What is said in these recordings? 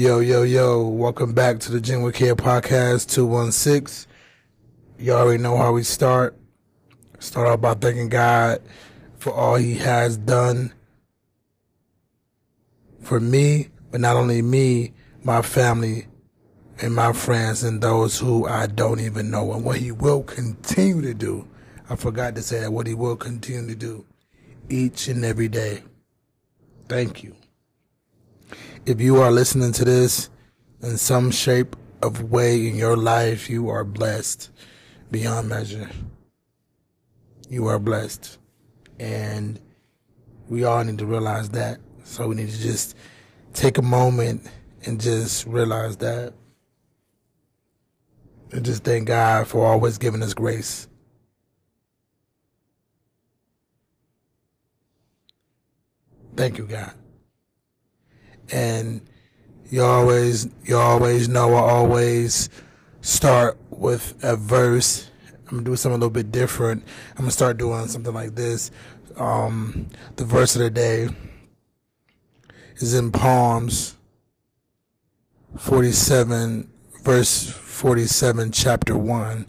Yo, yo, yo, welcome back to the Genuine Care Podcast 216. You already know how we start. Start off by thanking God for all He has done for me, but not only me, my family, and my friends, and those who I don't even know, and what He will continue to do. I forgot to say that, what He will continue to do each and every day. Thank you. If you are listening to this in some shape of way in your life, you are blessed beyond measure. You are blessed. And we all need to realize that. So we need to just take a moment and just realize that. And just thank God for always giving us grace. Thank you, God and you always you always know I always start with a verse. I'm gonna do something a little bit different. I'm gonna start doing something like this. Um, the verse of the day is in Psalms 47, verse 47, chapter 1.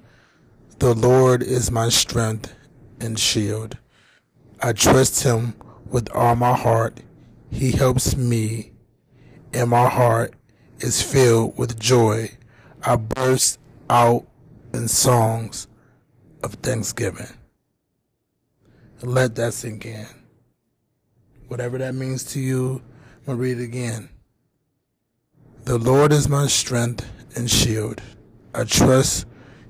The Lord is my strength and shield. I trust him with all my heart. He helps me and my heart is filled with joy. I burst out in songs of thanksgiving. Let that sink in. Whatever that means to you, I'm going to read it again. The Lord is my strength and shield. I trust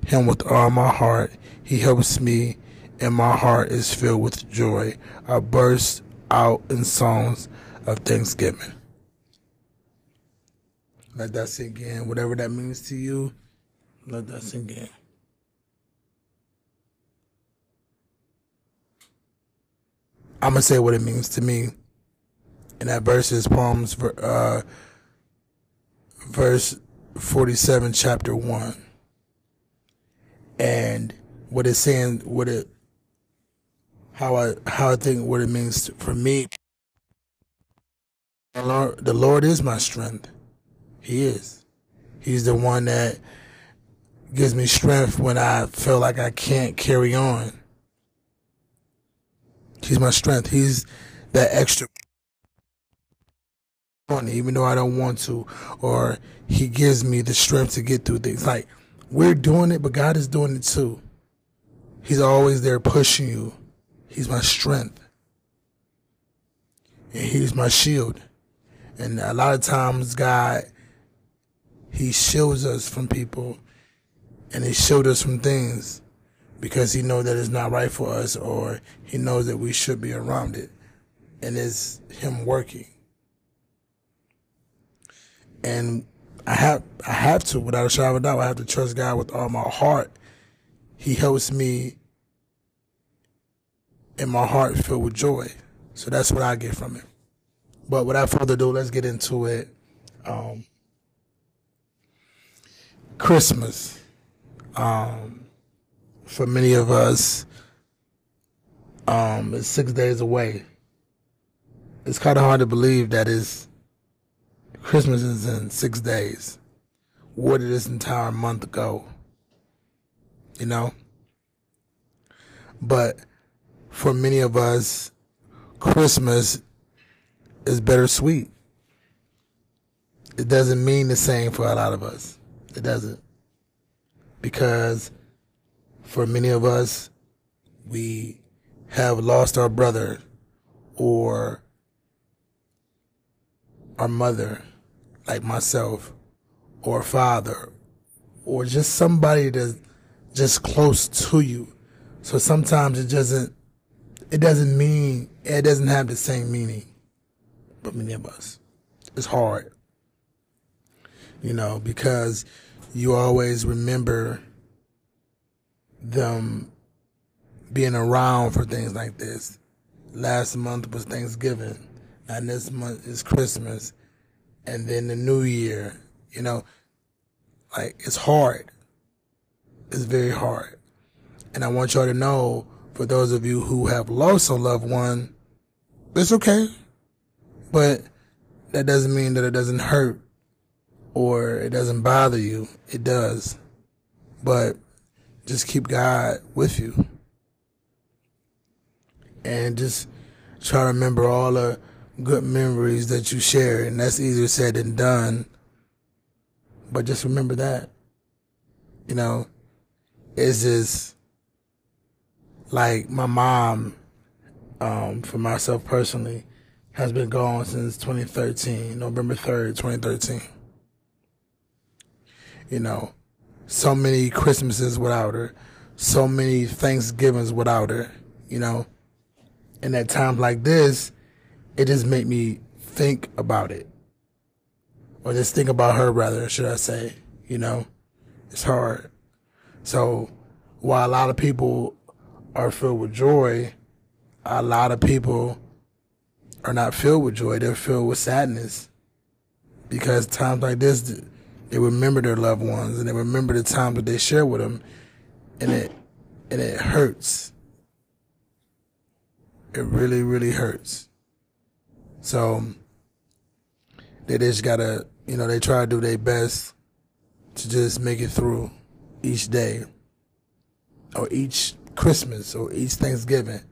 him with all my heart. He helps me, and my heart is filled with joy. I burst out in songs of thanksgiving. Let that sink in. Whatever that means to you, let that sink in. I'm gonna say what it means to me. And that verse is Psalms, uh, verse 47, chapter one. And what it's saying, what it, how I, how I think what it means for me. The Lord, the Lord is my strength. He is. He's the one that gives me strength when I feel like I can't carry on. He's my strength. He's that extra even though I don't want to, or he gives me the strength to get through things. Like we're doing it, but God is doing it too. He's always there pushing you. He's my strength. And he's my shield. And a lot of times God he shields us from people and he shields us from things because he knows that it's not right for us or he knows that we should be around it. And it's him working. And I have I have to, without a shadow of a doubt, I have to trust God with all my heart. He helps me and my heart filled with joy. So that's what I get from it. But without further ado, let's get into it. Um, Christmas. Um, for many of us, um, it's six days away. It's kind of hard to believe that is Christmas is in six days. Where did this entire month go? You know? But for many of us, Christmas is bittersweet. It doesn't mean the same for a lot of us. It doesn't. Because for many of us, we have lost our brother or our mother, like myself, or father, or just somebody that's just close to you. So sometimes it doesn't, it doesn't mean, it doesn't have the same meaning. But many of us, it's hard you know, because you always remember them being around for things like this. Last month was Thanksgiving, and this month is Christmas, and then the New Year. You know, like it's hard. It's very hard. And I want y'all to know, for those of you who have lost a loved one, it's okay. But that doesn't mean that it doesn't hurt or it doesn't bother you. It does. But just keep God with you. And just try to remember all the good memories that you share. And that's easier said than done. But just remember that. You know, it's just like my mom, um, for myself personally, has been gone since 2013, November 3rd, 2013. You know, so many Christmases without her, so many Thanksgivings without her, you know. And at times like this, it just made me think about it. Or just think about her rather, should I say, you know. It's hard. So while a lot of people are filled with joy, a lot of people are not filled with joy. They're filled with sadness. Because times like this, they remember their loved ones and they remember the time that they share with them, and it and it hurts. It really, really hurts. So they just gotta, you know, they try to do their best to just make it through each day or each Christmas or each Thanksgiving,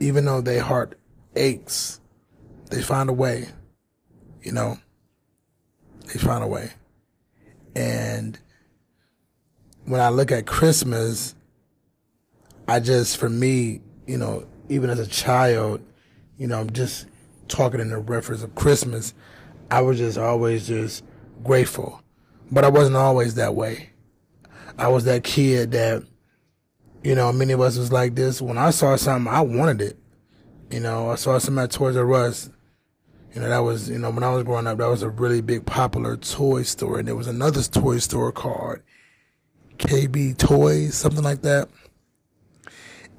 even though their heart aches, they find a way, you know, they find a way. And when I look at Christmas, I just, for me, you know, even as a child, you know, I'm just talking in the reference of Christmas, I was just always just grateful. But I wasn't always that way. I was that kid that you know, many of us was like this. When I saw something, I wanted it. You know, I saw something at Toys R Us. You know, that was, you know, when I was growing up, that was a really big popular toy store. And there was another toy store called KB Toys, something like that.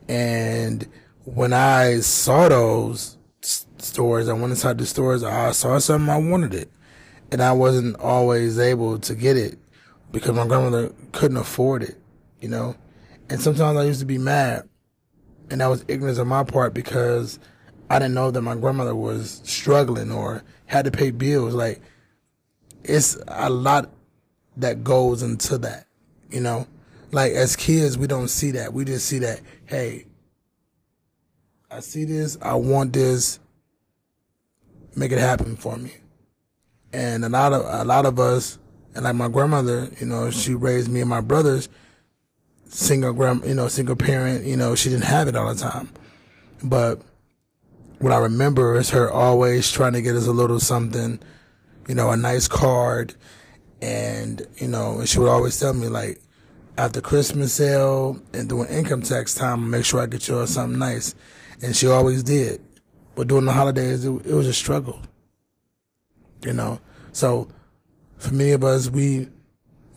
And when I saw those stores, I went inside the stores, I saw something, I wanted it. And I wasn't always able to get it because my grandmother couldn't afford it, you know? And sometimes I used to be mad. And that was ignorance on my part because I didn't know that my grandmother was struggling or had to pay bills. Like, it's a lot that goes into that, you know? Like, as kids, we don't see that. We just see that, hey, I see this, I want this, make it happen for me. And a lot of, a lot of us, and like my grandmother, you know, she raised me and my brothers, single grand, you know, single parent, you know, she didn't have it all the time. But what I remember is her always trying to get us a little something, you know, a nice card. And, you know, and she would always tell me like, after Christmas sale and during income tax time, make sure I get you something nice. And she always did. But during the holidays, it, it was a struggle. You know? So for many of us, we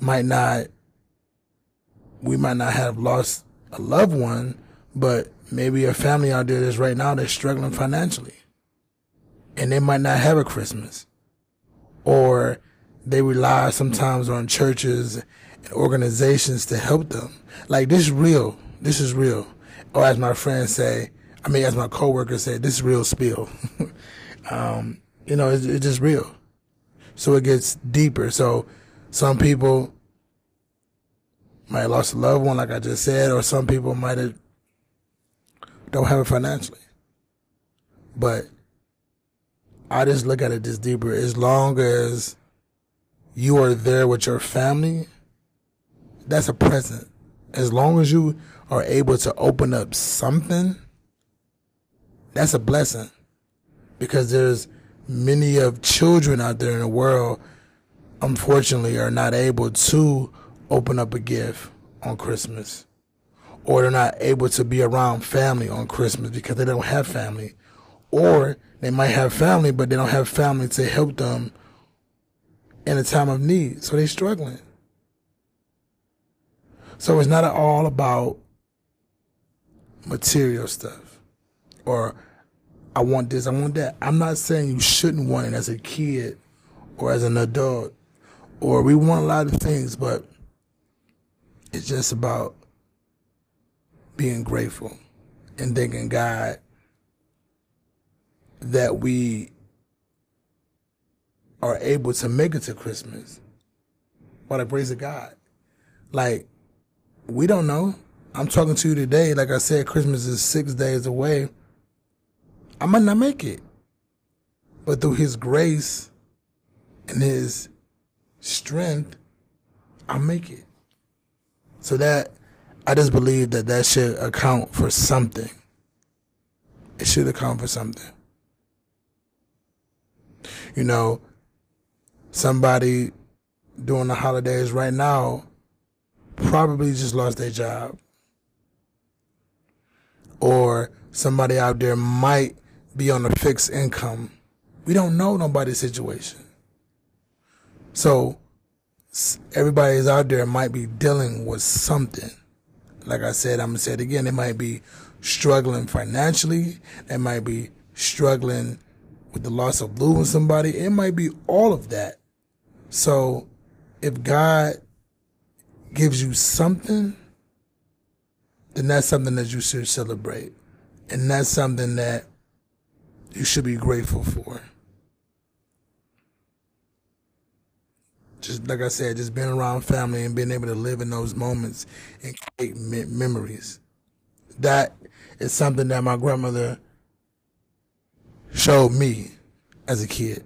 might not we might not have lost a loved one, but maybe a family out there that's right now that's struggling financially. And they might not have a Christmas. Or they rely sometimes on churches and organizations to help them. Like this is real. This is real. Or as my friends say, I mean, as my coworkers say, this is real spill. um, you know, it's, it's just real. So it gets deeper. So some people might have lost a loved one, like I just said, or some people might have don't have it financially. But I just look at it just deeper. As long as you are there with your family, that's a present. As long as you are able to open up something, that's a blessing. Because there's many of children out there in the world, unfortunately, are not able to open up a gift on Christmas, or they're not able to be around family on Christmas because they don't have family, or they might have family, but they don't have family to help them in a time of need. So they're struggling. So it's not at all about material stuff or I want this, I want that. I'm not saying you shouldn't want it as a kid or as an adult or we want a lot of things, but it's just about being grateful and thanking God that we are able to make it to Christmas by the grace of God. Like, we don't know. I'm talking to you today. Like I said, Christmas is six days away. I might not make it. But through his grace and his strength, I'll make it. So that, I just believe that that should account for something. It should account for something. You know, somebody during the holidays right now probably just lost their job. Or somebody out there might be on a fixed income. We don't know nobody's situation. So everybody's out there might be dealing with something. Like I said, I'm gonna say it again. They might be struggling financially. They might be struggling with the loss of losing somebody. It might be all of that. So if God gives you something, then that's something that you should celebrate. And that's something that you should be grateful for. Just like I said, just being around family and being able to live in those moments and create me- memories. That is something that my grandmother showed me as a kid.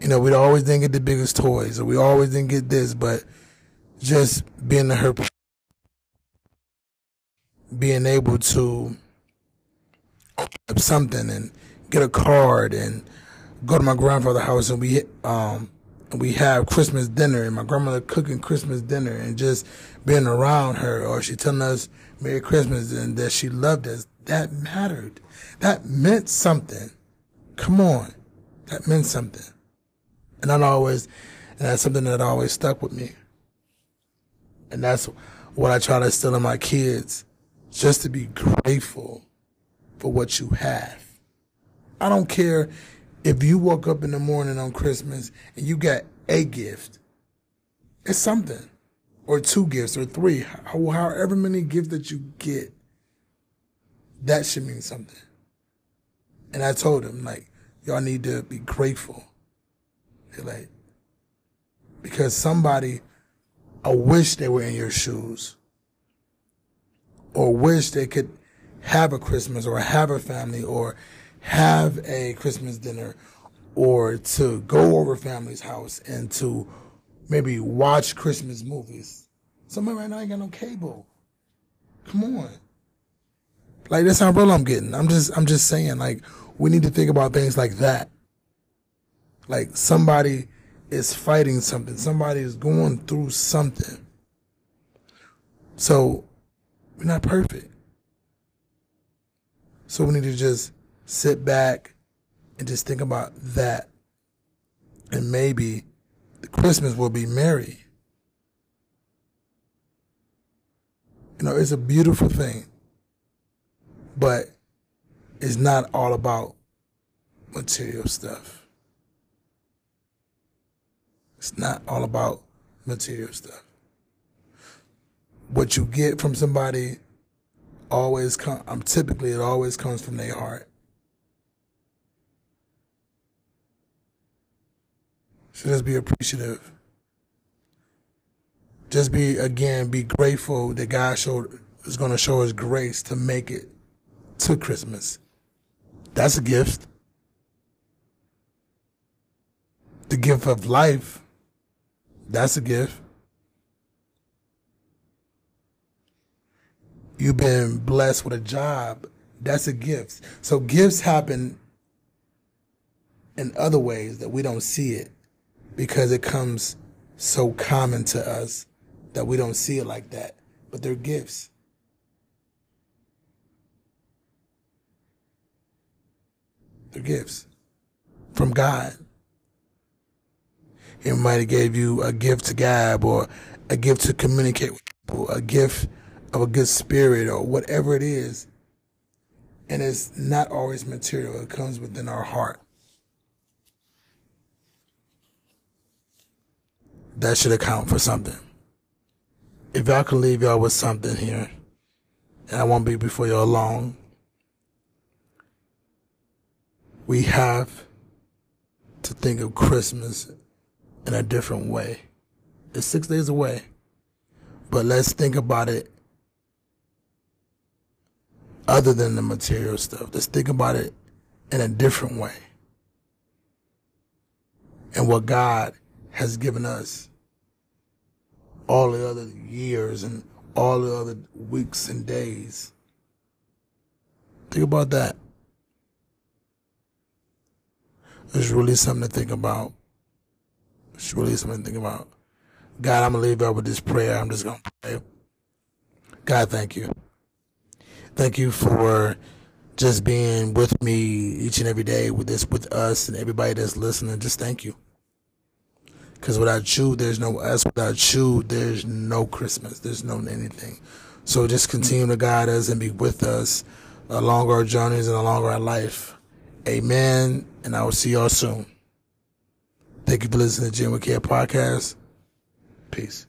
You know, we always didn't get the biggest toys, or we always didn't get this, but just being in her, being able to up something and get a card and go to my grandfather's house and we um we have Christmas dinner and my grandmother cooking Christmas dinner and just being around her or she telling us Merry Christmas and that she loved us. That mattered. That meant something. Come on. That meant something. And I always, and that's something that always stuck with me. And that's what I try to instill in my kids, just to be grateful for what you have. I don't care if you woke up in the morning on Christmas and you got a gift. It's something. Or two gifts or three. However many gifts that you get, that should mean something. And I told him, like, y'all need to be grateful like, because somebody, I wish they were in your shoes, or wish they could have a Christmas, or have a family, or have a Christmas dinner, or to go over family's house and to maybe watch Christmas movies. Somebody right now ain't got no cable. Come on. Like that's how real I'm getting. I'm just I'm just saying, like, we need to think about things like that. Like somebody is fighting something, somebody is going through something. So we're not perfect. So we need to just sit back and just think about that. And maybe the Christmas will be merry. You know, it's a beautiful thing, but it's not all about material stuff. It's not all about material stuff. What you get from somebody always come. I'm typically it always comes from their heart. So just be appreciative. Just be again, be grateful that God showed is going to show His grace to make it to Christmas. That's a gift. The gift of life that's a gift. You've been blessed with a job. That's a gift. So gifts happen in other ways that we don't see it because it comes so common to us that we don't see it like that. But they're gifts. They're gifts from God. He might have gave you a gift to gab or a gift to communicate with people, a gift of a good spirit or whatever it is. And it's not always material. It comes within our heart. That should account for something. If y'all can leave y'all with something here, and I won't be before y'all long, we have to think of Christmas in a different way. It's six days away, but let's think about it other than the material stuff. Let's think about it in a different way. And what God has given us all the other years and all the other weeks and days. Think about that. It's really something to think about. It's really something to think about. God, I'm going to leave out with this prayer. I'm just going to pray. God, thank you. Thank you for just being with me each and every day with this, with us and everybody that's listening. Just thank you. Because without you, there's no us. Without you, there's no Christmas. There's no anything. So just continue to guide us and be with us along our journeys and along our life. Amen. And I will see y'all soon. Thank you for listening to Jim Care podcast. Peace.